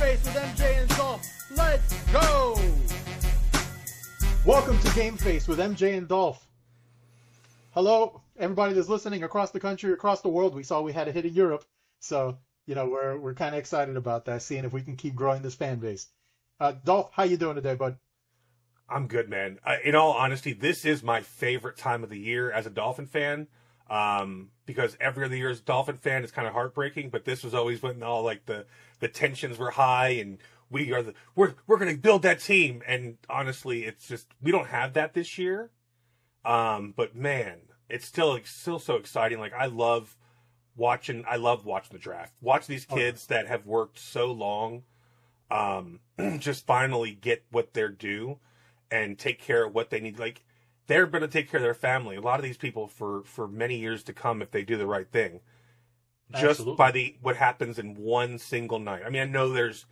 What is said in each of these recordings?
Face with MJ and Dolph. Let's go! Welcome to Game Face with MJ and Dolph. Hello, everybody that's listening across the country, across the world. We saw we had a hit in Europe, so you know we're we're kind of excited about that, seeing if we can keep growing this fan base. Uh, Dolph, how you doing today, bud? I'm good, man. Uh, in all honesty, this is my favorite time of the year as a Dolphin fan. Um, because every other year as a Dolphin fan is kind of heartbreaking, but this was always when all like the the tensions were high and we are the we're we're gonna build that team. And honestly, it's just we don't have that this year. Um, but man, it's still like, still so exciting. Like I love watching. I love watching the draft. Watch these kids that have worked so long, um, just finally get what they're due and take care of what they need. Like they're going to take care of their family. A lot of these people for for many years to come if they do the right thing. Just Absolutely. by the what happens in one single night. I mean, I know there's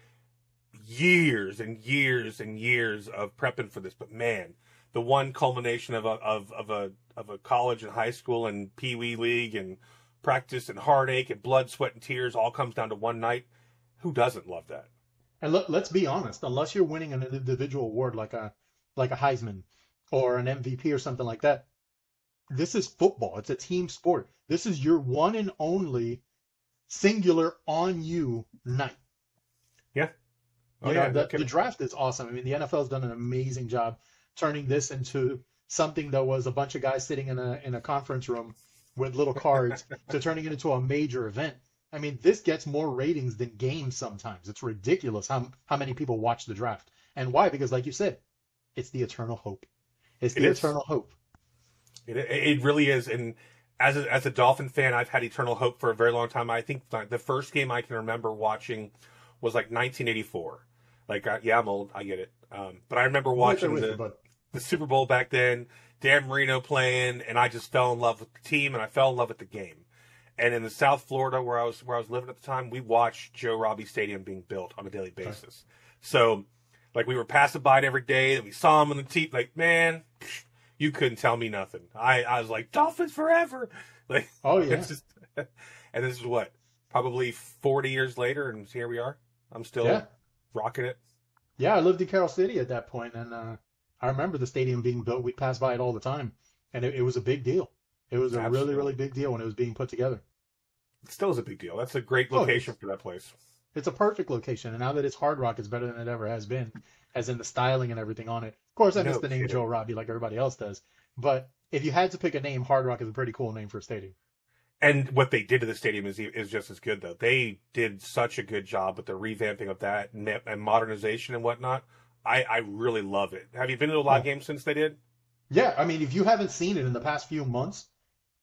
years and years and years of prepping for this, but man, the one culmination of a of, of a of a college and high school and pee wee league and practice and heartache and blood, sweat, and tears all comes down to one night. Who doesn't love that? And let, let's be honest, unless you're winning an individual award like a like a Heisman or an MVP or something like that, this is football. It's a team sport. This is your one and only singular on you night. Yeah. Oh, You yeah, know, no the, the draft is awesome. I mean, the NFL has done an amazing job turning this into something that was a bunch of guys sitting in a in a conference room with little cards to turning it into a major event. I mean, this gets more ratings than games sometimes. It's ridiculous how how many people watch the draft. And why? Because like you said, it's the eternal hope. It's It the is. eternal hope. It, it really is. And as a, as a Dolphin fan, I've had eternal hope for a very long time. I think the the first game I can remember watching was like 1984. Like, uh, yeah, I'm old. I get it. Um, but I remember watching With you, the, the Super Bowl back then, Dan Marino playing, and I just fell in love with the team and I fell in love with the game. And in the South Florida where I was where I was living at the time, we watched Joe Robbie Stadium being built on a daily basis. So, like we were passing by it every day, and we saw him on the TV. Like, man, you couldn't tell me nothing. I I was like Dolphins forever. Like, Oh yeah. just, and this is what probably 40 years later, and here we are. I'm still Yeah. rocking it. Yeah, I lived in Carol City at that point, and uh, I remember the stadium being built. We passed by it all the time, and it, it was a big deal. It was a Absolutely. really, really big deal when it was being put together. It still is a big deal. That's a great Oh, location is. for that place. It's a perfect location, and now that it's Hard Rock, it's better than it ever has been, as in the styling and everything on it. Of course, I No miss the name. Joe Robbie like everybody else does, but if you had to pick a name, Hard Rock is a pretty cool name for a stadium. And what they did to the stadium is is just as good though. They did such a good job with the revamping of that and, and modernization and whatnot. I, I really love it. Have you been to a lot of Yeah. games since they did? Yeah, I mean, if you haven't seen it in the past few months,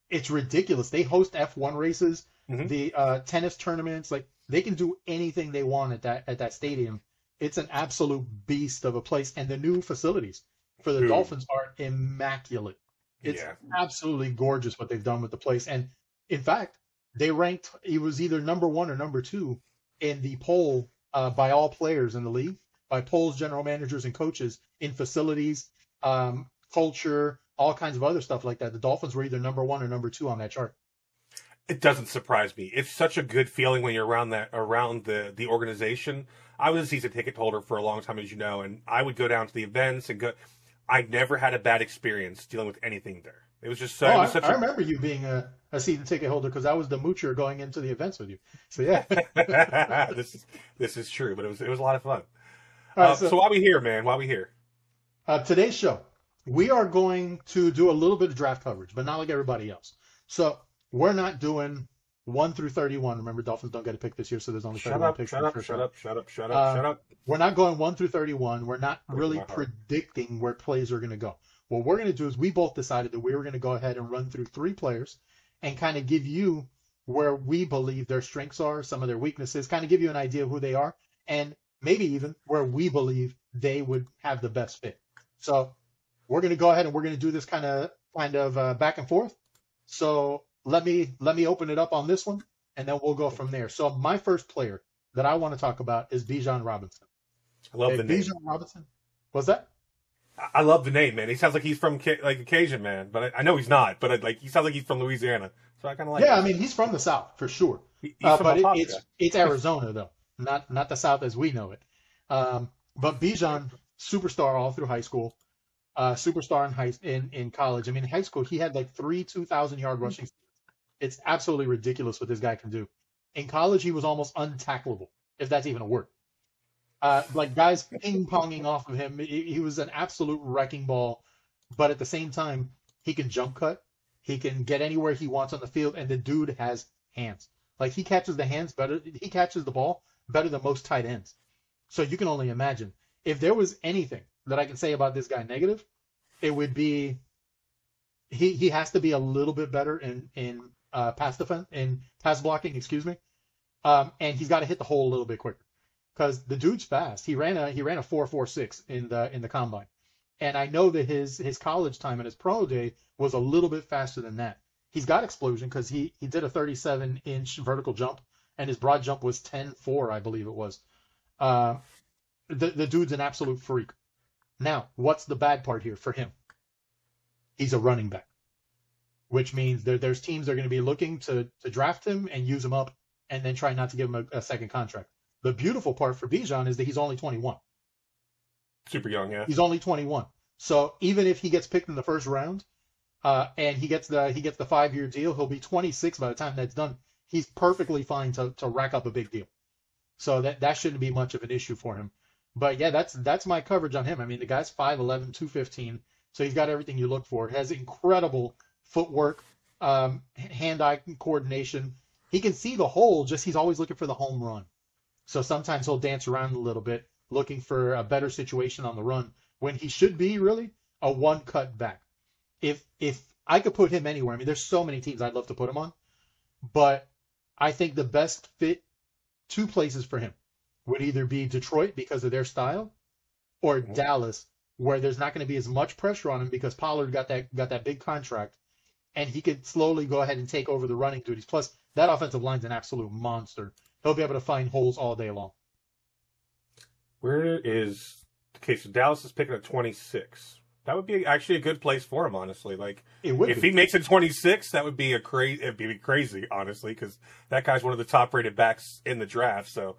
it's ridiculous. They host F1 races, Mhm. the uh, tennis tournaments. Like they can do anything they want at that at that stadium. It's an absolute beast of a place, and the new facilities for the. Dolphins are immaculate. It's Yeah. absolutely gorgeous what they've done with the place. And in fact, they ranked it was either number one or number two in the poll uh, by all players in the league, by polls, general managers, and coaches in facilities, um, culture, all kinds of other stuff like that. The Dolphins were either number one or number two on that chart. It doesn't surprise me. It's such a good feeling when you're around that around the the organization. I was a season ticket holder for a long time, as you know, and I would go down to the events and go. I never had a bad experience dealing with anything there. It was just so. oh, I, was such I a- remember you being a, a season ticket holder because I was the moocher going into the events with you. So yeah. this is this is true, but it was it was a lot of fun. Right, Uh, so, why we here, man? Why we here? Uh, today's show, we are going to do a little bit of draft coverage, but not like everybody else. So we're not doing one through thirty-one. Remember, Dolphins don't get a pick this year, so there's only Shut thirty-one up! picks. Shut up! first Shut up! Shut up! Shut up! Uh, Shut up! We're not going one through thirty-one. We're not really predicting where plays are going to go. What we're going to do is we both decided that we were going to go ahead and run through three players and kind of give you where we believe their strengths are, some of their weaknesses, kind of give you an idea of who they are, and maybe even where we believe they would have the best fit. So we're going to go ahead and we're going to do this kind of kind of uh, back and forth. So let me let me open it up on this one, and then we'll go from there. So my first player that I want to talk about is Bijan Robinson. I love Hey, the name. Bijan Robinson. Was that? I- love the name, man. He sounds like he's from like a Cajun man, but I, I know he's not. But I, like he sounds like he's from Louisiana, so I kind of like. yeah. I mean he's from the South for sure. He- he's Uh, but it, it's it's Arizona though. not not the South as we know it. Um, but Bijan, superstar all through high school, uh, superstar in high in in college. I mean, in high school he had like three two thousand yard rushing. It's absolutely ridiculous what this guy can do. In college, he was almost untackleable, if that's even a word. Uh, like guys ping ponging off of him. He, he was an absolute wrecking ball, but at the same time, he can jump cut. He can get anywhere he wants on the field, and the dude has hands. Like he catches the hands better. He catches the ball better than most tight ends. So you can only imagine if there was anything that I can say about this guy negative, it would be he he has to be a little bit better in in uh, pass defense and pass blocking. Excuse me, um, and he's got to hit the hole a little bit quicker because the dude's fast. He ran a he ran a four four six in the in the combine, and I know that his his college time and his pro day was a little bit faster than that. He's got explosion because he he did a 37 inch vertical jump and his broad jump was 10-4, I believe it was. Uh, the the dude's an absolute freak. Now, what's the bad part here for him? He's a running back, which means there, there's teams that are going to be looking to to draft him and use him up, and then try not to give him a, a second contract. The beautiful part for Bijan is that he's only 21. Super young, yeah. He's only 21. So even if he gets picked in the first round, uh, and he gets the he gets the five year deal, he'll be 26 by the time that's done he's perfectly fine to, to rack up a big deal. So that that shouldn't be much of an issue for him. But yeah, that's that's my coverage on him. I mean, the guy's 5'11", 215, so he's got everything you look for. Has incredible footwork, um, hand-eye coordination. He can see the hole, just he's always looking for the home run. So sometimes he'll dance around a little bit, looking for a better situation on the run when he should be really a one cut back. If if I could put him anywhere, I mean, there's so many teams I'd love to put him on, but I think the best fit two places for him would either be Detroit because of their style or mm-hmm. Dallas where there's not going to be as much pressure on him because Pollard got that got that big contract and he could slowly go ahead and take over the running duties. Plus that offensive line's an absolute monster. He'll be able to find holes all day long. Where is okay? So Dallas is picking at 26 that would be actually a good place for him, honestly. Like, if be. he makes it 26, that would be a crazy. It'd be crazy, honestly, because that guy's one of the top-rated backs in the draft. So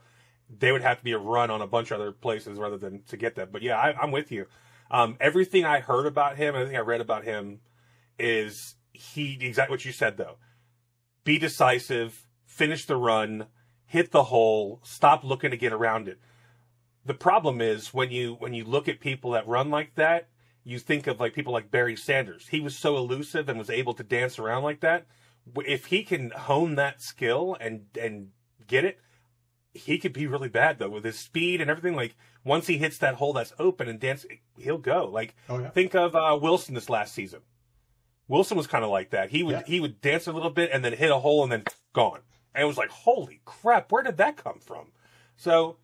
they would have to be a run on a bunch of other places rather than to get that. But yeah, I, am with you. Um, everything I heard about him, everything I read about him, is he exactly what you said though. Be decisive, finish the run, hit the hole, stop looking to get around it. The problem is when you when you look at people that run like that you think of like people like Barry Sanders. He was so elusive and was able to dance around like that. If he can hone that skill and and get it, he could be really bad though with his speed and everything. Like once he hits that hole that's open and dance, he'll go. Like oh, yeah. think of uh, Wilson this last season. Wilson was kind of like that. He would yeah. he would dance a little bit and then hit a hole and then gone. And it was like, holy crap, where did that come from? So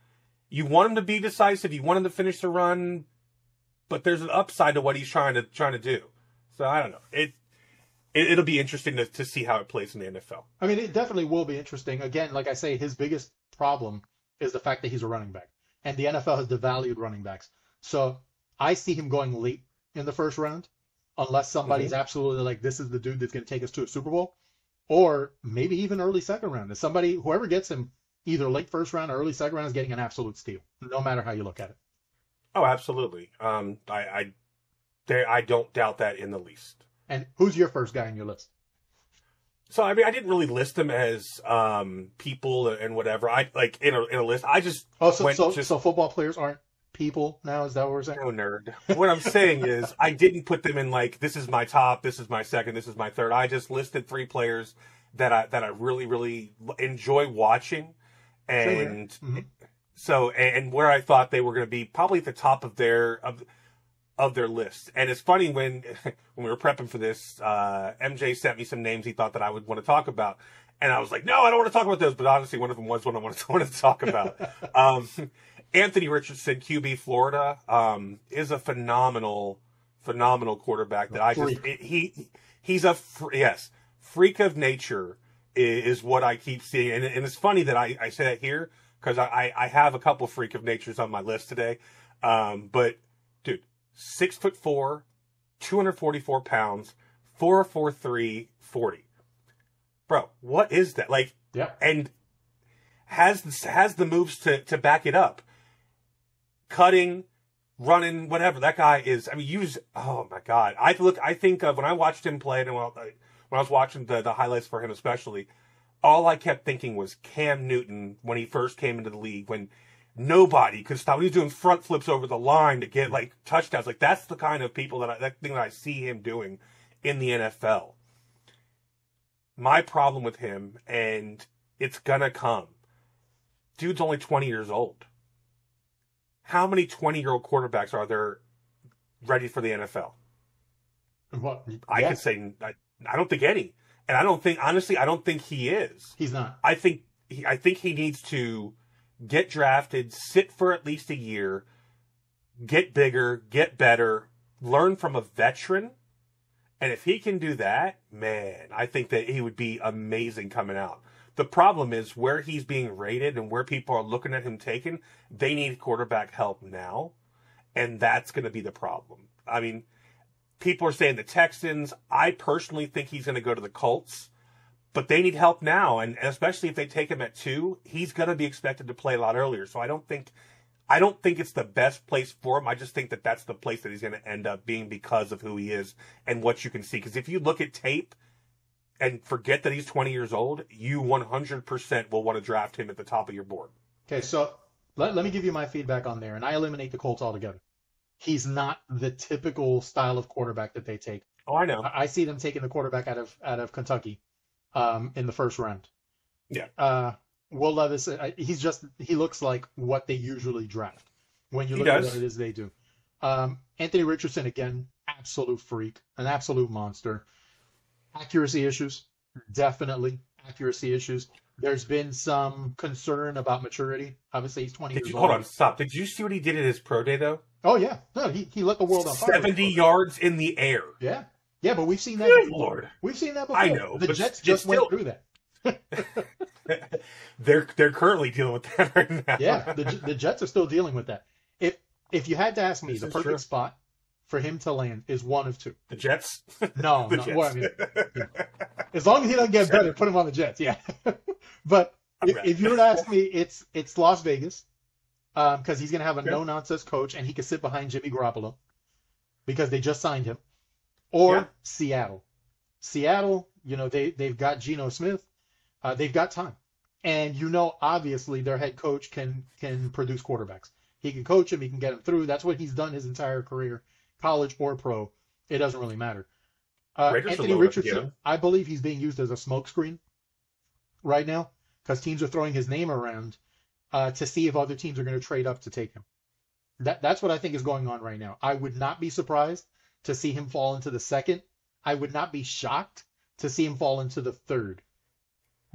you want him to be decisive. You want him to finish the run, but there's an upside to what he's trying to trying to do. So I don't know. It, it will be interesting to, to see how it plays in the NFL. I mean, it definitely will be interesting. Again, like I say, his biggest problem is the fact that he's a running back, and the NFL has devalued running backs. So I see him going late in the first round, unless somebody's mm-hmm. absolutely like, this is the dude that's going to take us to a Super Bowl, or maybe even early second round. If somebody, whoever gets him, either late first round or early second round, is getting an absolute steal, no matter how you look at it. Oh, absolutely. Um, I, I, they, I don't doubt that in the least. And who's your first guy on your list? So I mean, I didn't really list them as um, people and whatever. I like in a in a list. I just oh, so so, just, so football players aren't people now. Is that what we're saying? No nerd. what I'm saying is, I didn't put them in like this is my top, this is my second, this is my third. I just listed three players that I that I really really enjoy watching, and mm-hmm so and where I thought they were going to be probably at the top of their of of their list. And it's funny when when we were prepping for this, uh, MJ sent me some names he thought that I would want to talk about, and I was like, no, I don't want to talk about those. But honestly, one of them was one I wanted to, wanted to talk about. um, Anthony Richardson, QB Florida, um, is a phenomenal, phenomenal quarterback that I just it, he he's a yes freak of nature is, is what I keep seeing, and, and it's funny that I, I say that here because I, I have a couple freak of natures on my list today. Um, but dude, six foot four, 244 pounds, four four three forty, Bro, what is that? Like, yeah. And has has the moves to to back it up. Cutting, running, whatever. That guy is. I mean, use. Oh my god. I look. I think of when I watched him play, and when uh, I, when I was watching the the highlights for him, especially, all I kept thinking was Cam Newton when he first came into the league when nobody could stop. He's doing front flips over the line to get like touchdowns. Like that's the kind of people that I, that thing that I see him doing in the NFL. My problem with him, and it's gonna come. Dude's only 20 years old. How many 20 year old quarterbacks are there ready for the NFL? Well, I could say I, I don't think any, and I don't think honestly I don't think he is. he's not. I think he, I think he needs to get drafted, sit for at least a year, get bigger, get better, learn from a veteran. And if he can do that, man, I think that he would be amazing coming out. The problem is where he's being rated and where people are looking at him taken, they need quarterback help now. And that's going to be the problem. I mean, people are saying the Texans. I personally think he's going to go to the Colts but they need help now, and especially if they take him at two, he's going to be expected to play a lot earlier. So I don't think, I don't think it's the best place for him. I just think that that's the place that he's going to end up being because of who he is and what you can see. Because if you look at tape and forget that he's 20 years old, you 100% will want to draft him at the top of your board. Okay, so let, let me give you my feedback on there, and I eliminate the Colts altogether. He's not the typical style of quarterback that they take. Oh, I know. I I see them taking the quarterback out of out of Kentucky um, in the first round. Yeah. Uh, Will Levis, uh, he's just he looks like what they usually draft when you look at what it is they do. Um, Anthony Richardson again, absolute freak, an absolute monster. Accuracy issues, definitely accuracy issues. There's been some concern about maturity. Obviously, he's 20 Did years you, old. hold on, stop. Did you see what he did at his pro day though? Oh yeah, no, he he let the world on fire. 70 yards in the air. Yeah, yeah, but we've seen that. Good before. lord. We've seen that before. I know, The Jets just went through that. they're they're currently dealing with that right now. Yeah, the the Jets are still dealing with that. If if you had to ask me, This the perfect true. spot for him to land is one of two. the Jets. No, the no Jets. well, I mean, as long as he doesn't get Sure. better, put him on the Jets. Yeah, but if, if you were to ask me, it's it's Las Vegas because he's going to have a Okay. no nonsense coach and he can sit behind Jimmy Garoppolo because they just signed him, or Yeah. Seattle. Seattle, you know they they've got Geno Smith, uh, they've got time, and you know obviously their head coach can can produce quarterbacks. He can coach him, he can get him through. That's what he's done his entire career, college or pro. It doesn't really matter. Uh, Anthony loaded up to Richardson, him. I believe he's being used as a smokescreen right now because teams are throwing his name around uh, to see if other teams are going to trade up to take him. That that's what I think is going on right now. I would not be surprised to see him fall into the second. I would not be shocked to see him fall into the third.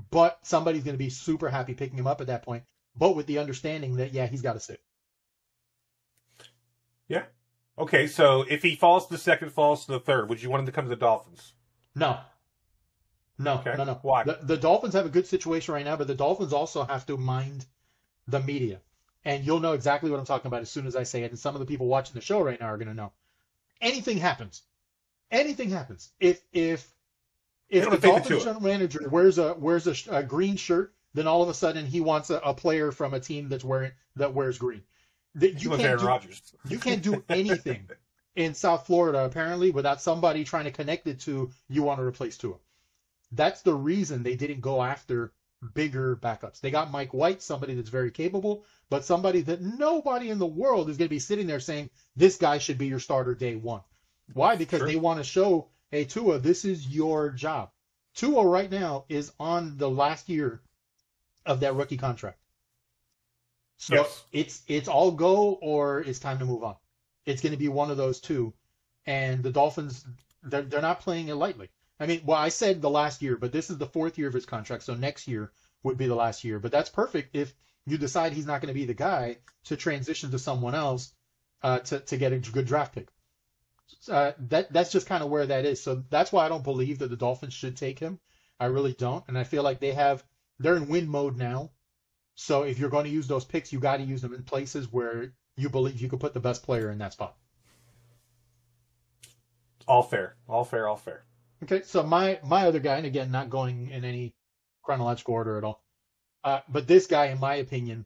But somebody's going to be super happy picking him up at that point, but with the understanding that yeah, he's got to sit. Okay, so if he falls to the second, falls to the third, would you want him to come to the Dolphins? No. No, Okay. no, no. Why? The, the Dolphins have a good situation right now, but the Dolphins also have to mind the media. And you'll know exactly what I'm talking about as soon as I say it. And some of the people watching the show right now are going to know. Anything happens. Anything happens. If if if the have faith in Dolphins general manager wears a wears a, a green shirt, then all of a sudden he wants a, a player from a team that's wearing that wears green. That you can't Aaron do, Rodgers. you can't do anything in South Florida apparently without somebody trying to connect it to you want to replace Tua. That's the reason they didn't go after bigger backups. They got Mike White, somebody that's very capable, but somebody that nobody in the world is going to be sitting there saying this guy should be your starter day one. Why? Because Sure. they want to show, hey Tua, this is your job. Tua right now is on the last year of that rookie contract. So Yes. it's it's all go or it's time to move on. It's going to be one of those two, and the Dolphins they're they're not playing it lightly. I mean, well, I said the last year, but this is the fourth year of his contract, so next year would be the last year. But that's perfect if you decide he's not going to be the guy to transition to someone else uh, to to get a good draft pick. Uh, that that's just kind of where that is. So that's why I don't believe that the Dolphins should take him. I really don't, and I feel like they have they're in win mode now. So if you're going to use those picks, you got to use them in places where you believe you could put the best player in that spot. All fair. All fair, all fair. Okay, so my my other guy, and again, not going in any chronological order at all. Uh, but this guy, in my opinion,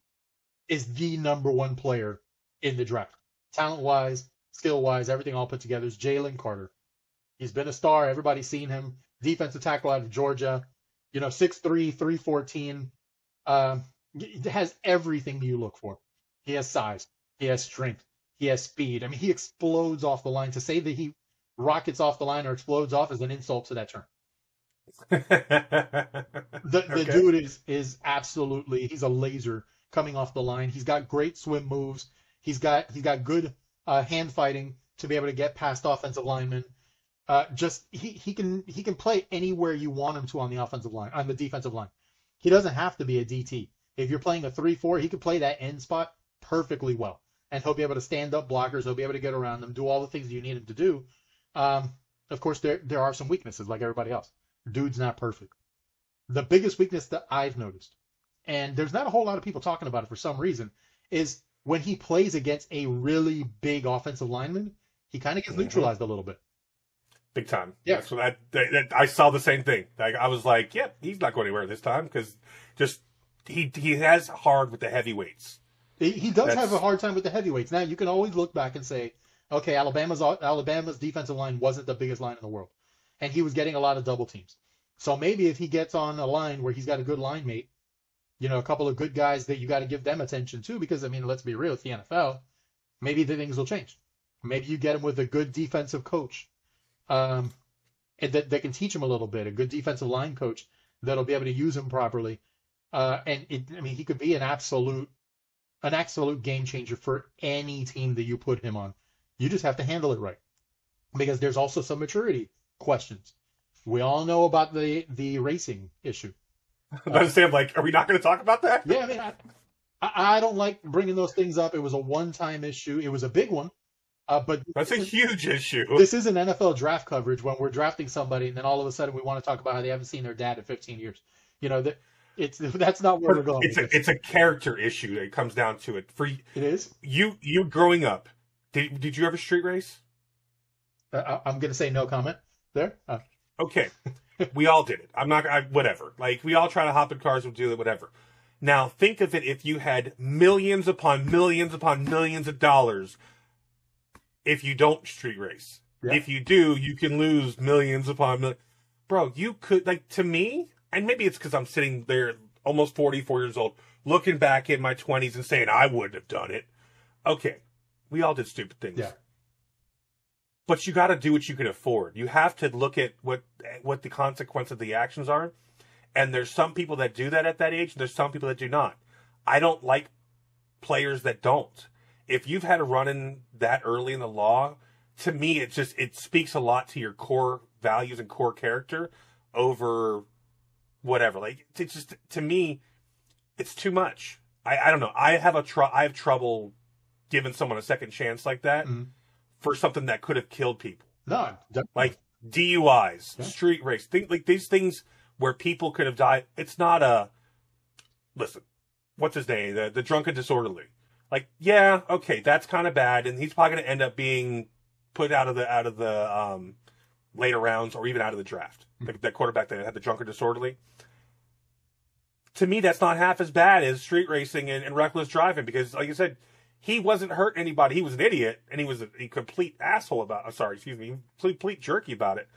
is the number one player in the draft. Talent wise, skill wise, everything all put together is Jalen Carter. He's been a star. Everybody's seen him. Defensive tackle out of Georgia. You know, 6'3, 314. Um, has everything you look for. He has size. He has strength. He has speed. I mean, he explodes off the line. To say that he rockets off the line or explodes off is an insult to that term. the the okay. dude is is absolutely he's a laser coming off the line. He's got great swim moves. He's got he's got good uh, hand fighting to be able to get past offensive linemen. Uh, just he, he can he can play anywhere you want him to on the offensive line on the defensive line. He doesn't have to be a DT. If you're playing a three four, he can play that end spot perfectly well, and he'll be able to stand up blockers. He'll be able to get around them, do all the things you need him to do. Um, of course, there there are some weaknesses like everybody else. Dude's not perfect. The biggest weakness that I've noticed, and there's not a whole lot of people talking about it for some reason, is when he plays against a really big offensive lineman, he kind of gets mm-hmm. neutralized a little bit. Big time. Yeah. So that, that, that, I saw the same thing. Like I was like, yep, yeah, he's not going anywhere this time because just he he has hard with the heavyweights. He, he does That's... have a hard time with the heavyweights. Now you can always look back and say, okay, Alabama's Alabama's defensive line wasn't the biggest line in the world, and he was getting a lot of double teams. So maybe if he gets on a line where he's got a good line mate, you know, a couple of good guys that you got to give them attention to, because I mean, let's be real, it's the NFL. Maybe the things will change. Maybe you get him with a good defensive coach, um, and that, that can teach him a little bit, a good defensive line coach that'll be able to use him properly. Uh, and it, I mean, he could be an absolute, an absolute game changer for any team that you put him on. You just have to handle it right, because there's also some maturity questions. We all know about the the racing issue. I understand. Like, are we not going to talk about that? Yeah, I mean, I, I don't like bringing those things up. It was a one-time issue. It was a big one, uh, but that's a huge issue. This is an NFL draft coverage when we're drafting somebody, and then all of a sudden we want to talk about how they haven't seen their dad in 15 years. You know that it's that's not where we're going. It's a it's a character issue. It comes down to it. For it is you you growing up. Did did you ever street race? Uh, I'm going to say no comment there. Uh. Okay, we all did it. I'm not. I, whatever. Like we all try to hop in cars and do it. Whatever. Now think of it if you had millions upon millions upon millions of dollars. If you don't street race, yeah. if you do, you can lose millions upon millions. Bro, you could like to me, and maybe it's because I'm sitting there almost 44 years old, looking back in my 20s and saying I wouldn't have done it. Okay, we all did stupid things. Yeah but you got to do what you can afford. You have to look at what what the consequence of the actions are. And there's some people that do that at that age, and there's some people that do not. I don't like players that don't. If you've had a run in that early in the law, to me it just it speaks a lot to your core values and core character over whatever. Like it's just to me, it's too much. I, I don't know. I have a tr- I have trouble giving someone a second chance like that. Mm-hmm for something that could have killed people. No, definitely. like DUIs, yeah. street race, things like these things where people could have died. It's not a listen. What's his name? The the drunken disorderly. Like, yeah, okay, that's kind of bad, and he's probably going to end up being put out of the out of the um, later rounds or even out of the draft. Mm-hmm. The, that quarterback that had the drunken disorderly. To me, that's not half as bad as street racing and, and reckless driving because, like you said, he wasn't hurt anybody. He was an idiot and he was a, a complete asshole about. I'm sorry, excuse me, complete jerky about it.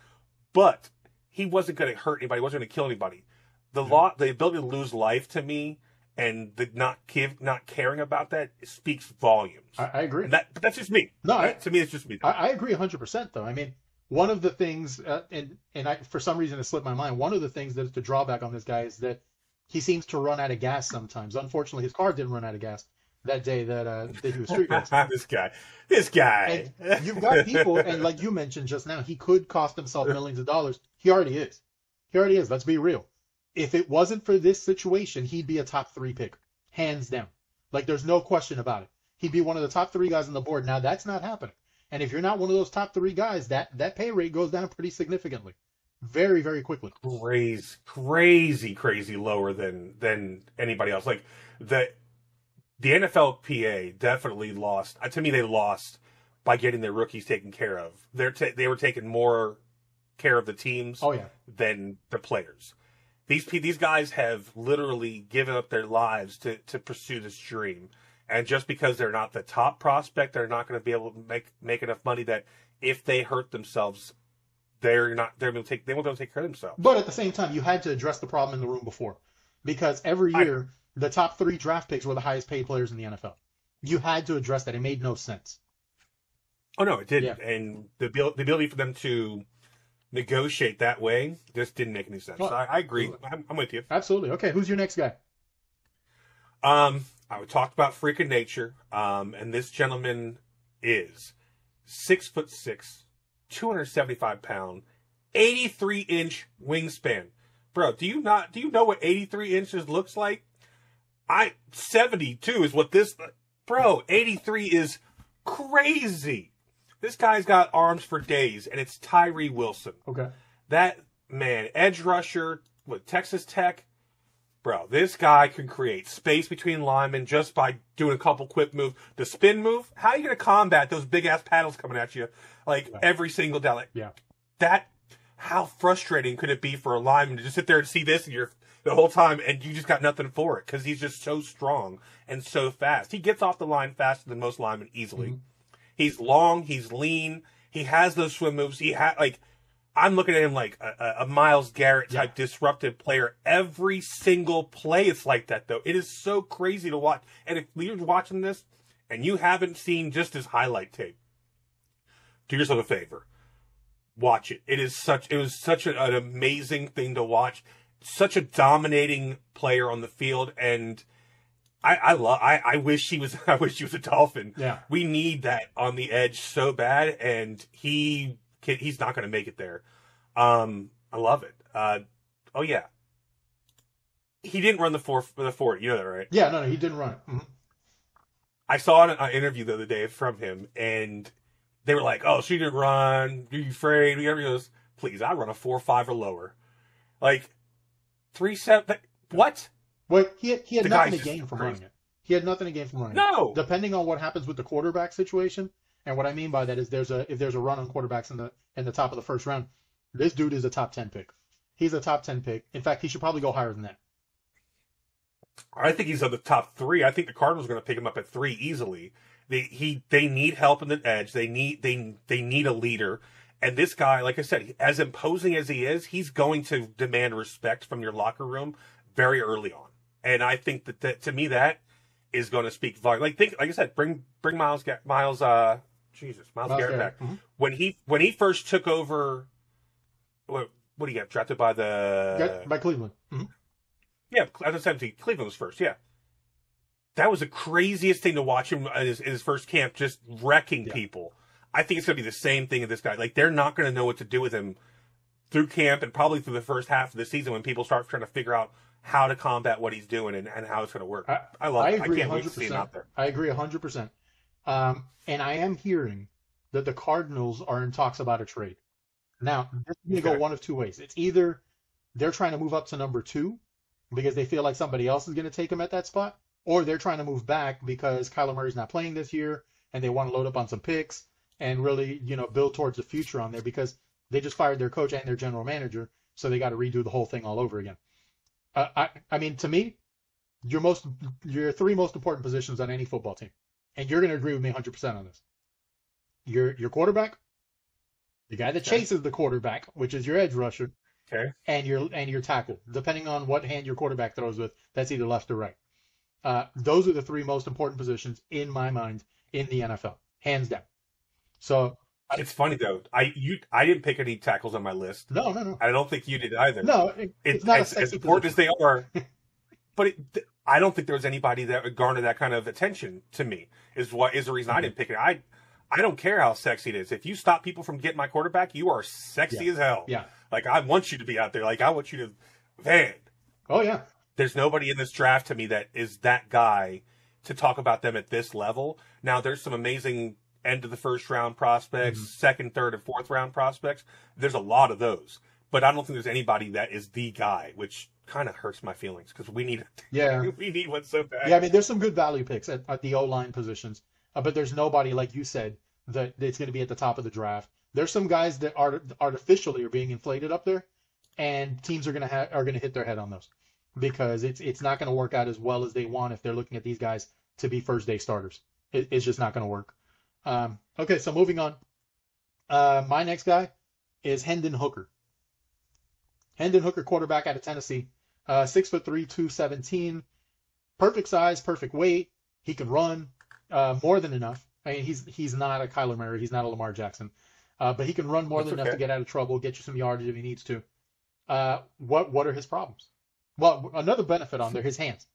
But he wasn't going to hurt anybody. He wasn't going to kill anybody. The yeah. law, the ability to lose life to me, and the not give, not caring about that speaks volumes. I, I agree. And that, but that's just me. No, I, to me, it's just me. I, I agree 100 percent though. I mean, one of the things, uh, and and I for some reason it slipped my mind. One of the things that's the drawback on this guy is that he seems to run out of gas sometimes. Unfortunately, his car didn't run out of gas that day that uh, that he was street racing. this guy, this guy. And you've got people, and like you mentioned just now, he could cost himself millions of dollars. He already is. He already is. Let's be real. If it wasn't for this situation, he'd be a top three pick, hands down. Like there's no question about it. He'd be one of the top three guys on the board. Now that's not happening. And if you're not one of those top three guys, that that pay rate goes down pretty significantly, very very quickly. Crazy, crazy, crazy lower than than anybody else. Like the the NFLPA definitely lost. Uh, to me, they lost by getting their rookies taken care of. They're t- they were taking more care of the teams oh, yeah. than the players. these these guys have literally given up their lives to to pursue this dream, and just because they're not the top prospect, they're not going to be able to make make enough money that if they hurt themselves, they're not they're going to take they won't be able to take care of themselves. But at the same time, you had to address the problem in the room before, because every I- year the top three draft picks were the highest paid players in the NFL. You had to address that. It made no sense. Oh no, it didn't, and the the ability for them to negotiate that way just didn't make any sense. Well, I, I agree. I'm, I'm with you. Absolutely. Okay, who's your next guy? Um, I would talk about freaking nature. Um, and this gentleman is six foot six, 275 pound, 83 inch wingspan. Bro, do you not, do you know what 83 inches looks like? I, 72 is what this, bro, 83 is crazy. This guy's got arms for days and it's Tyree Wilson. Okay. That man, edge rusher with Texas Tech, bro. This guy can create space between linemen just by doing a couple quick moves. The spin move. How are you gonna combat those big ass paddles coming at you like Yeah. every single down? Like Yeah. that. How frustrating could it be for a lineman to just sit there and see this and you're the whole time and you just got nothing for it because he's just so strong and so fast. He gets off the line faster than most linemen easily. Mhm. He's long. He's lean. He has those swim moves. He had like I'm looking at him like a, a- Myles Garrett type disruptive player. Every single play is like that, though. It is so crazy to watch. And if you're watching this and you haven't seen just his highlight tape, do yourself a favor. Watch it. It is such. It was such a- an amazing thing to watch. Such a dominating player on the field, and I, I love. I, I wish he was. I wish he was a Dolphin Yeah. we need that on the edge so bad, and he can, he's not going to make it there. Um, I love it. Uh, oh yeah, he didn't run the four the forty. You know that, right? Yeah. No, no, he didn't run it. Mhm. I saw an, an interview the other day from him, and they were like, "Oh, she didn't run. Are you afraid?" He goes, "Please, I run a four five or lower." Like three seven. What? Well, he had, he had The nothing to gain from crazy. running it. He had nothing to gain from running it. No. Depending on what happens with the quarterback situation, and what I mean by that is there's a if there's a run on quarterbacks in the in the top of the first round, this dude is a top ten pick. He's a top ten pick. In fact, he should probably go higher than that. I think he's on the top three. I think the Cardinals are going to pick him up at three easily. They he they need help in the edge. They need they they need a leader. And this guy, like I said, as imposing as he is, he's going to demand respect from your locker room very early on. And I think that, that to me that is going to speak volume. Like think like I said, bring bring Myles Myles uh Jesus Myles, Myles Garrett Garrett. back Mhm. when he when he first took over. What what do you get drafted by the by Cleveland. Mhm. yeah, as I said, Cleveland was first. Yeah, that was the craziest thing to watch him in his, in his first camp, just wrecking Yeah. people. I think it's going to be the same thing with this guy. Like they're not going to know what to do with him through camp and probably through the first half of the season when people start trying to figure out how to combat what he's doing and, and how it's going to work. I- I love. I it. I can't wait to see him out there. I agree hundred percent. Um, and I am hearing that the Cardinals are in talks about a trade. Now, this to Okay. go one of two ways. It's either they're trying to move up to number two because they feel like somebody else is going to take him at that spot, or they're trying to move back because Kyler Murray's not playing this year and they want to load up on some picks and really, you know, build towards the future on there because they just fired their coach and their general manager, so they got to redo the whole thing all over again. Uh, I, I mean, to me, your most, your three most important positions on any football team, and you're going to agree with me 100% on this. Your your quarterback, the guy that Okay. chases the quarterback, which is your edge rusher, Okay. and your and your tackle, depending on what hand your quarterback throws with, that's either left or right. Uh, those are the three most important positions in my mind in the NFL, hands down. So It's funny though. I you I didn't pick any tackles on my list. no, no, no, I don't think you did either. no. It, It- it's not as, as important as they are, but it, I don't think there was anybody that would garner that kind of attention to me. Is what is the reason I didn't pick it. I I don't care how sexy it is. If you stop people from getting my quarterback, you are sexy Yeah. as hell. Yeah. Like I want you to be out there. Like I want you to, man. Oh yeah. There's nobody in this draft to me that is that guy to talk about them at this level. Now there's some amazing end of the first round prospects, Mhm. second, third, and fourth round prospects. There's a lot of those, but I don't think there's anybody that is the guy, which kind of hurts my feelings because we need Yeah. we need one so bad. Yeah, I mean, there's some good value picks at, at the O line positions, uh, but there's nobody like you said that it's going to be at the top of the draft. There's some guys that art, artificially are being inflated up there, and teams are gonna ha- are gonna hit their head on those because it's it's not gonna work out as well as they want if they're looking at these guys to be first day starters. It, it's just not gonna work. Um, okay, so moving on. Uh, my next guy is Hendon Hooker. Hendon Hooker, quarterback out of Tennessee, uh, six foot three, two seventeen, perfect size, perfect weight. He can run uh, more than enough. I mean, he's he's not a Kyler Murray, he's not a Lamar Jackson, uh, but he can run more That's than enough to get out of trouble, get you some yardage if he needs to. Uh, what what are his problems? Well, another benefit on there, his hands,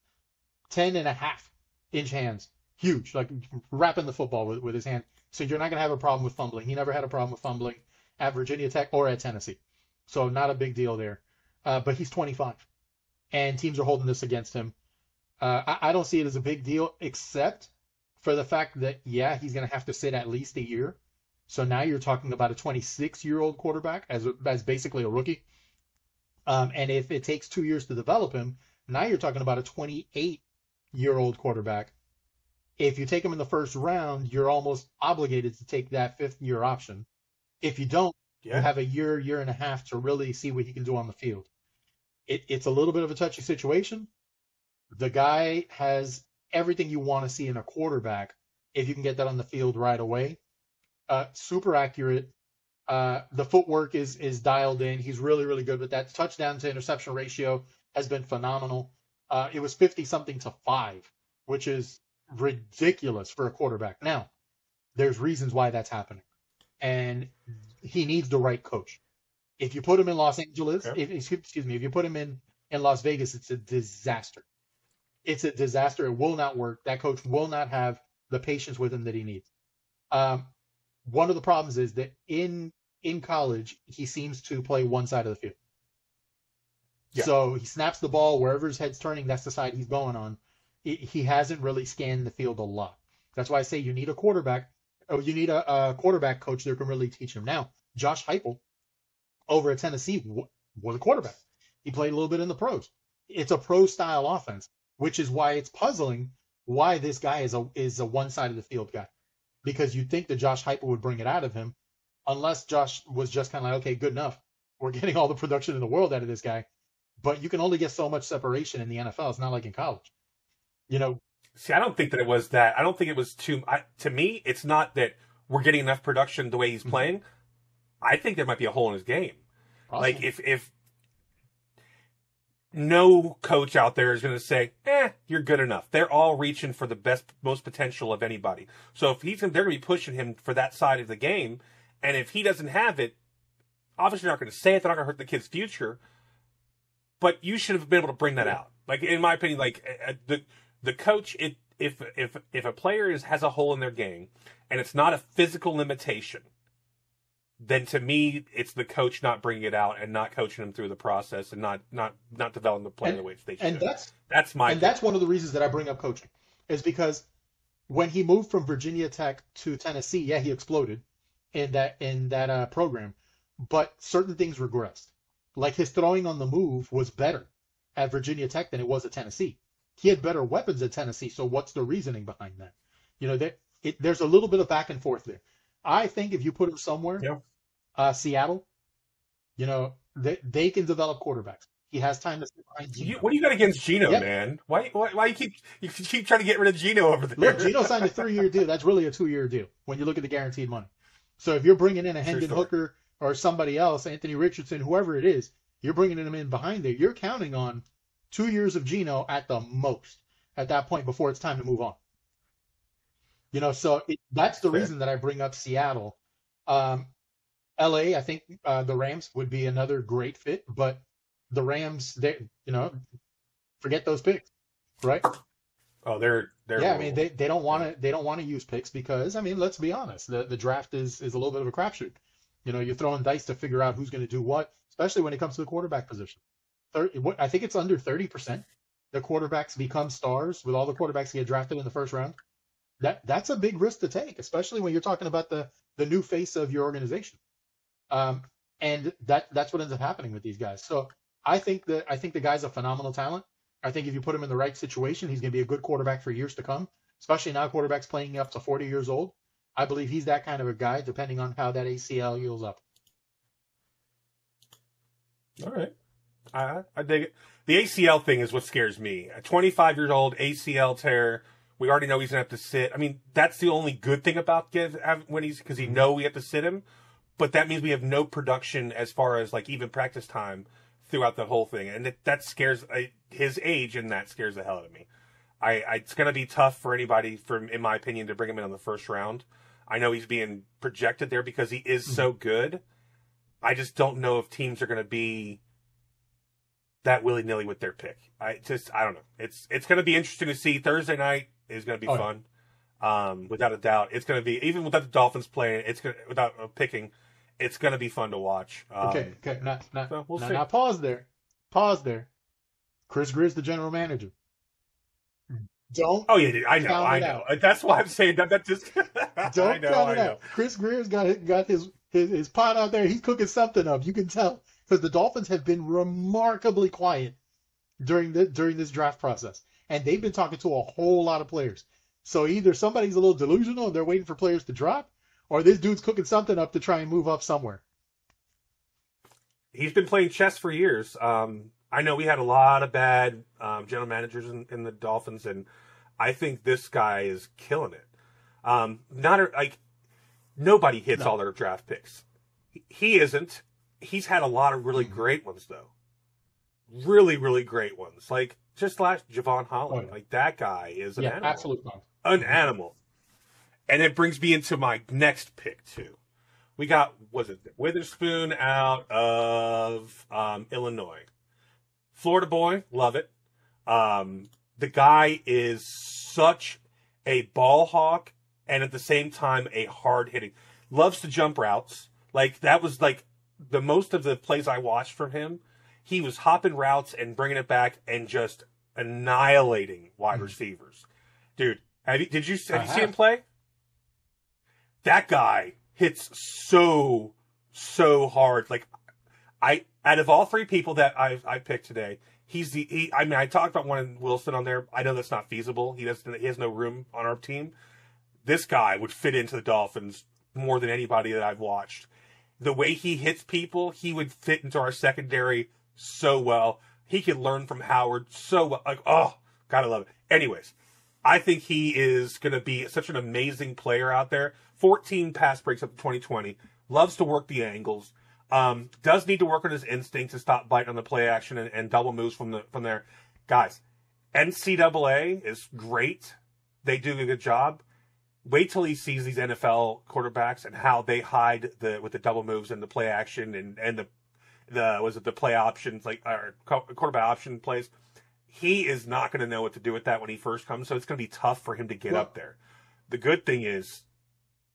ten and a half inch hands, huge, like wrapping the football with, with his hand. So you're not gonna have a problem with fumbling. He never had a problem with fumbling at Virginia Tech or at Tennessee, so not a big deal there. Uh, but he's 25, and teams are holding this against him. Uh, I, I don't see it as a big deal, except for the fact that yeah, he's going to have to sit at least a year. So now you're talking about a 26 year old quarterback as a, as basically a rookie. Um, and if it takes two years to develop him, now you're talking about a 28 year old quarterback. If you take him in the first round, you're almost obligated to take that fifth year option. If you don't, you have a year, year and a half to really see what he can do on the field. It, it's a little bit of a touchy situation. The guy has everything you want to see in a quarterback if you can get that on the field right away. Uh, super accurate. Uh, the footwork is is dialed in. He's really really good with that. Touchdown to interception ratio has been phenomenal. Uh, it was fifty something to five, which is ridiculous for a quarterback. Now, there's reasons why that's happening, and he needs the right coach. If you put him in Los Angeles, Okay. if, excuse me, if you put him in in Las Vegas, it's a disaster. It's a disaster. It will not work. That coach will not have the patience with him that he needs. Um, one of the problems is that in in college he seems to play one side of the field. Yeah. So he snaps the ball wherever his head's turning. That's the side he's going on. He, he hasn't really scanned the field a lot. That's why I say you need a quarterback. Oh, you need a, a quarterback coach that can really teach him. Now, Josh Heupel over at Tennessee was a quarterback. He played a little bit in the pros. It's a pro style offense, which is why it's puzzling why this guy is a is a one side of the field guy. Because you'd think that Josh Heupel would bring it out of him, unless Josh was just kind of like, okay, good enough. We're getting all the production in the world out of this guy. But you can only get so much separation in the NFL. It's not like in college. You know, See, I don't think that it was that. I don't think it was too. I, to me, it's not that we're getting enough production the way he's Mhm. playing. I think there might be a hole in his game. Like if if no coach out there is going to say, "Eh, you're good enough." They're all reaching for the best, most potential of anybody. So if he's, they're going to be pushing him for that side of the game, and if he doesn't have it, obviously they're not going to say it. They're not going to hurt the kid's future. But you should have been able to bring that out. Like in my opinion, like the the coach, it, if if if a player is has a hole in their game, and it's not a physical limitation, then to me, it's the coach not bringing it out and not coaching them through the process and not not not developing the player And- the way they should. and that's that's my and that's one of the reasons that I bring up coaching is because when he moved from Virginia Tech to Tennessee, yeah, he exploded in that in that uh, program, but certain things regressed. Like his throwing on the move was better at Virginia Tech than it was at Tennessee. He had better weapons at Tennessee, so what's the reasoning behind that? You know, there, it, there's a little bit of back and forth there. I think if you put him somewhere, Yeah. Uh, Seattle, you know, they they can develop quarterbacks. He has time to Geno. You, what do you got against Geno, Yep. man? Why, why why you keep you keep trying to get rid of Geno over there? Look, Geno signed a three-year deal. That's really a two-year deal when you look at the guaranteed money. So if you're bringing in a Hendon. Hooker or somebody else, Anthony Richardson, whoever it is, you're bringing them in behind there. You're counting on two years of Geno at the most at that point before it's time to move on. You know, so it, that's the Fair. reason that I bring up Seattle. Um, L.A. I think uh, the Rams would be another great fit, but the Rams, they, you know, forget those picks, right? Oh, they're they're yeah, I mean they, they don't want to they don't want to use picks because I mean let's be honest the the draft is is a little bit of a crapshoot. You know you're throwing dice to figure out who's going to do what, especially when it comes to the quarterback position. Thir what, I think it's under thirty percent. The quarterbacks become stars with all the quarterbacks get drafted in the first round. That that's a big risk to take, especially when you're talking about the the new face of your organization. Um, and that that's what ends up happening with these guys. So I think that I think the guy's a phenomenal talent. I think if you put him in the right situation, he's going to be a good quarterback for years to come, especially now quarterbacks playing up to 40 years old. I believe he's that kind of a guy, depending on how that ACL heals up. All right. I, I dig it. The ACL thing is what scares me. A 25 year old ACL tear. We already know he's gonna have to sit. I mean, that's the only good thing about get when he's because he know we have to sit him, but that means we have no production as far as like even practice time throughout the whole thing, and it, that scares I, his age, and that scares the hell out of me. I, I it's gonna be tough for anybody, from in my opinion, to bring him in on the first round. I know he's being projected there because he is so good. I just don't know if teams are gonna be that willy nilly with their pick. I just I don't know. It's it's going to be interesting to see. Thursday night is going to be Oh, yeah. fun, um, without a doubt. It's going to be even without the Dolphins playing. It's going without uh, picking. It's going to be fun to watch. Um, Okay, okay. Now, now, so we'll now, see. now pause there. Pause there. Chris Grier's the general manager. Don't Oh yeah, dude, I know, I know. out. That's why I'm saying that. That just don't know, count it out. Chris Grier's got got his, his his pot out there. He's cooking something up. You can tell because the Dolphins have been remarkably quiet during the during this draft process, and they've been talking to a whole lot of players. So either somebody's a little delusional and they're waiting for players to drop, or this dude's cooking something up to try and move up somewhere. He's been playing chess for years. Um, I know we had a lot of bad um, general managers in, in the Dolphins, and I think this guy is killing it. Um, not a, like nobody hits No. all their draft picks. He- isn't. He's had a lot of really Mhm. great ones though. Really, really great ones. Like just last Jevon Holland. Oh, yeah. Like that guy is an yeah, animal absolute an animal. And it brings me into my next pick too. We got was it Witherspoon out of um, Illinois, Florida boy, love it. Um, the guy is such a ball hawk and at the same time a hard hitting. Loves to jump routes. Like that was like the most of the plays I watched from him. He was hopping routes and bringing it back and just annihilating wide Mhm. receivers. Dude, have you, did you have you seen him play? That guy hits so so hard. Like I out of all three people that I I picked today, he's the he. I mean, I talked about one Wilson on there. I know that's not feasible. He doesn't. He has no room on our team. This guy would fit into the Dolphins more than anybody that I've watched. The way he hits people, he would fit into our secondary so well. He could learn from Howard so well. Like, oh, gotta love it. Anyways, I think he is going to be such an amazing player out there. 14 pass breaks up to 2020. Loves to work the angles. Um, does need to work on his instinct to stop biting on the play action and, and double moves from the from there. Guys, NCAA is great. They do a good job. Wait till he sees these NFL quarterbacks and how they hide the with the double moves and the play action and and the the was it the play options like or quarterback option plays. He is not going to know what to do with that when he first comes, so it's going to be tough for him to get Well- up there. The good thing is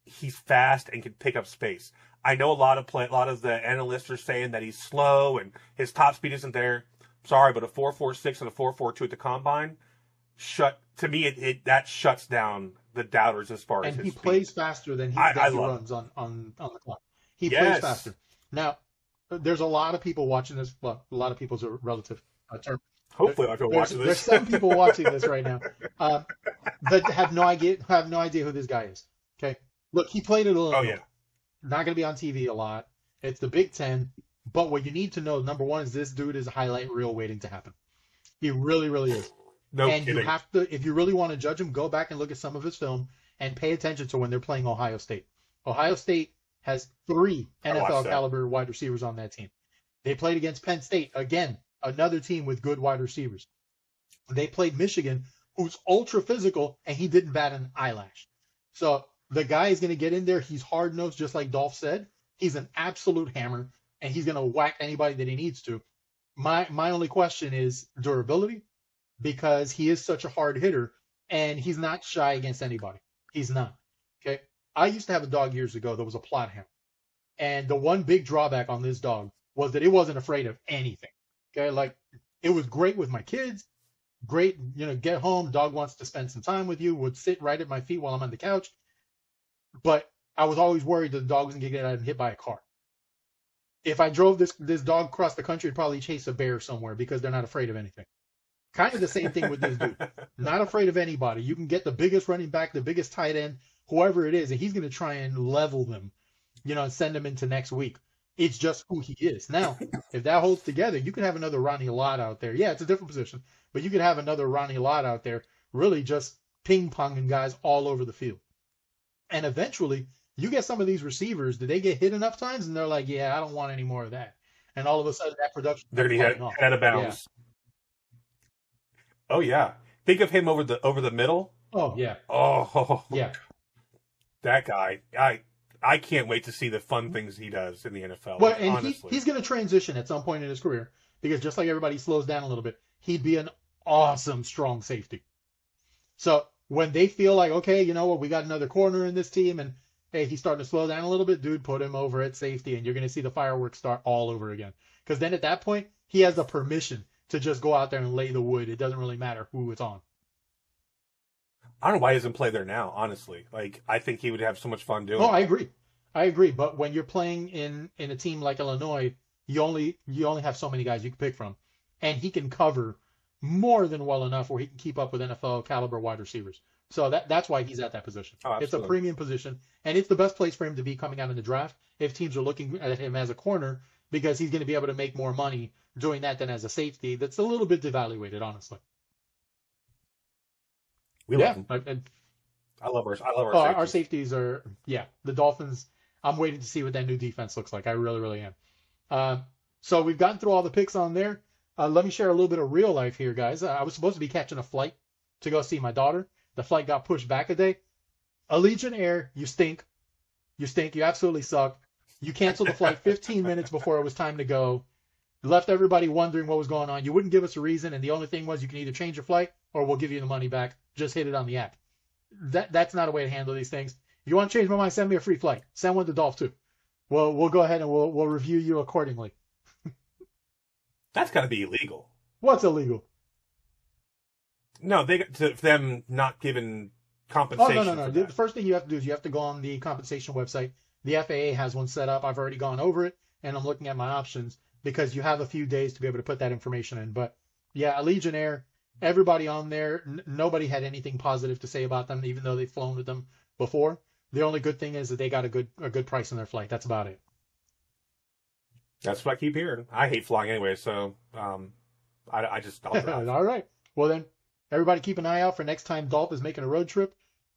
he's fast and can pick up space. I know a lot of play, a lot of the analysts are saying that he's slow and his top speed isn't there. Sorry, but a four four six and a four four two at the combine shut to me. It, it that shuts down the doubters as far as and his he speed. plays faster than he, I- I he runs on, on, on the clock. He Yes. plays faster. Now, there's a lot of people watching this. Well, a lot of people's a relative uh, term. Hopefully, I'll go There's, watching there's this. some people watching this right now um, that have no idea have no idea who this guy is. Okay, look, he played at Illinois. oh yeah, Not going to be on TV a lot. It's the Big Ten. But what you need to know, number one, is this dude is a highlight reel waiting to happen. He really, really is. no and kidding. you have to, if you really want to judge him, go back and look at some of his film and pay attention to when they're playing Ohio State. Ohio State has three NFL caliber wide receivers on that team. They played against Penn State again, another team with good wide receivers. They played Michigan, who's ultra physical, and he didn't bat an eyelash. So the guy is going to get in there. He's hard nosed, just like Dolph said. He's an absolute hammer, and he's going to whack anybody that he needs to. My my only question is durability, because he is such a hard hitter, and he's not shy against anybody. He's not. Okay. I used to have a dog years ago that was a Plott hound, and the one big drawback on this dog was that it wasn't afraid of anything. Okay, like it was great with my kids. Great, you know, get home, dog wants to spend some time with you, would sit right at my feet while I'm on the couch. But I was always worried that the dog was gonna get out and hit by a car. If I drove this this dog across the country, it'd probably chase a bear somewhere because they're not afraid of anything. Kind of the same thing with this dude. Not afraid of anybody. You can get the biggest running back, the biggest tight end, whoever it is, and he's gonna try and level them, you know, and send them into next week. It's just who he is. Now, if that holds together, you could have another Ronnie Lott out there. Yeah, it's a different position, but you could have another Ronnie Lott out there, really just ping ponging guys all over the field. And eventually, you get some of these receivers, do they get hit enough times and they're like, yeah, I don't want any more of that. And all of a sudden, that production they're going to be head, out of bounds. Yeah. Oh yeah, think of him over the over the middle. Oh yeah. Oh yeah. That guy, I I can't wait to see the fun things he does in the NFL. Well, and he, he's going to transition at some point in his career because just like everybody slows down a little bit, he'd be an awesome strong safety. So when they feel like, okay, you know what, we got another corner in this team, and hey, he's starting to slow down a little bit, dude, put him over at safety, and you're going to see the fireworks start all over again. Because then at that point, he has the permission to just go out there and lay the wood. It doesn't really matter who it's on. I don't know why he doesn't play there now. Honestly, like I think he would have so much fun doing. Oh, I agree. I agree. But when you're playing in in a team like Illinois, you only you only have so many guys you can pick from, and he can cover more than well enough where he can keep up with NFL caliber wide receivers. So that that's why he's at that position. Oh, it's a premium position, and it's the best place for him to be coming out in the draft if teams are looking at him as a corner because he's going to be able to make more money doing that than as a safety. That's a little bit devaluated, honestly. We yeah, love him. I, I love our I love our, oh, safeties. our safeties are yeah. The Dolphins. I'm waiting to see what that new defense looks like. I really really am. Uh, so we've gotten through all the picks on there. Uh, let me share a little bit of real life here, guys. Uh, I was supposed to be catching a flight to go see my daughter. The flight got pushed back a day. Allegiant Air, you stink. You stink. You absolutely suck. You canceled the flight 15 minutes before it was time to go. You left everybody wondering what was going on. You wouldn't give us a reason, and the only thing was you can either change your flight or we'll give you the money back. Just hit it on the app. That that's not a way to handle these things. If you want to change my mind, send me a free flight. Send one to Dolph too. Well, we'll go ahead and we'll we'll review you accordingly. That's got to be illegal. What's illegal? No, they to them not giving compensation. Oh no no no! The first thing you have to do is you have to go on the compensation website. The FAA has one set up. I've already gone over it, and I'm looking at my options because you have a few days to be able to put that information in. But yeah, Allegiant Air, everybody on there, n- nobody had anything positive to say about them, even though they've flown with them before. The only good thing is that they got a good a good price on their flight. That's about it. That's what I keep hearing. I hate flying anyway, so um, I, I just All right. Well then, everybody keep an eye out for next time Dolph is making a road trip.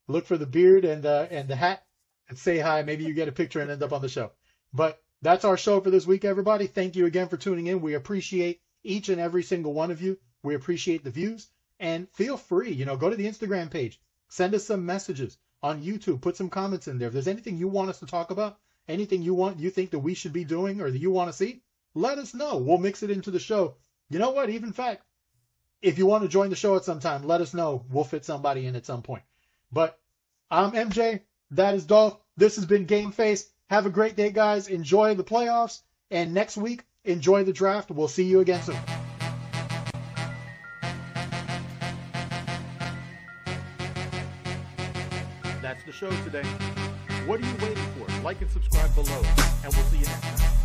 Look for the beard and uh, and the hat and say hi. Maybe you get a picture and end up on the show. But that's our show for this week, everybody. Thank you again for tuning in. We appreciate each and every single one of you. We appreciate the views and feel free, you know, go to the Instagram page, send us some messages on YouTube, put some comments in there. If there's anything you want us to talk about, anything you want, you think that we should be doing or that you want to see, let us know. We'll mix it into the show. You know what? Even fact, if you want to join the show at some time, let us know. We'll fit somebody in at some point. But I'm MJ. That is Dolph. This has been Game Face. Have a great day, guys. Enjoy the playoffs. And next week, enjoy the draft. We'll see you again soon. That's the show today. What are you waiting for? Like and subscribe below, and we'll see you next time.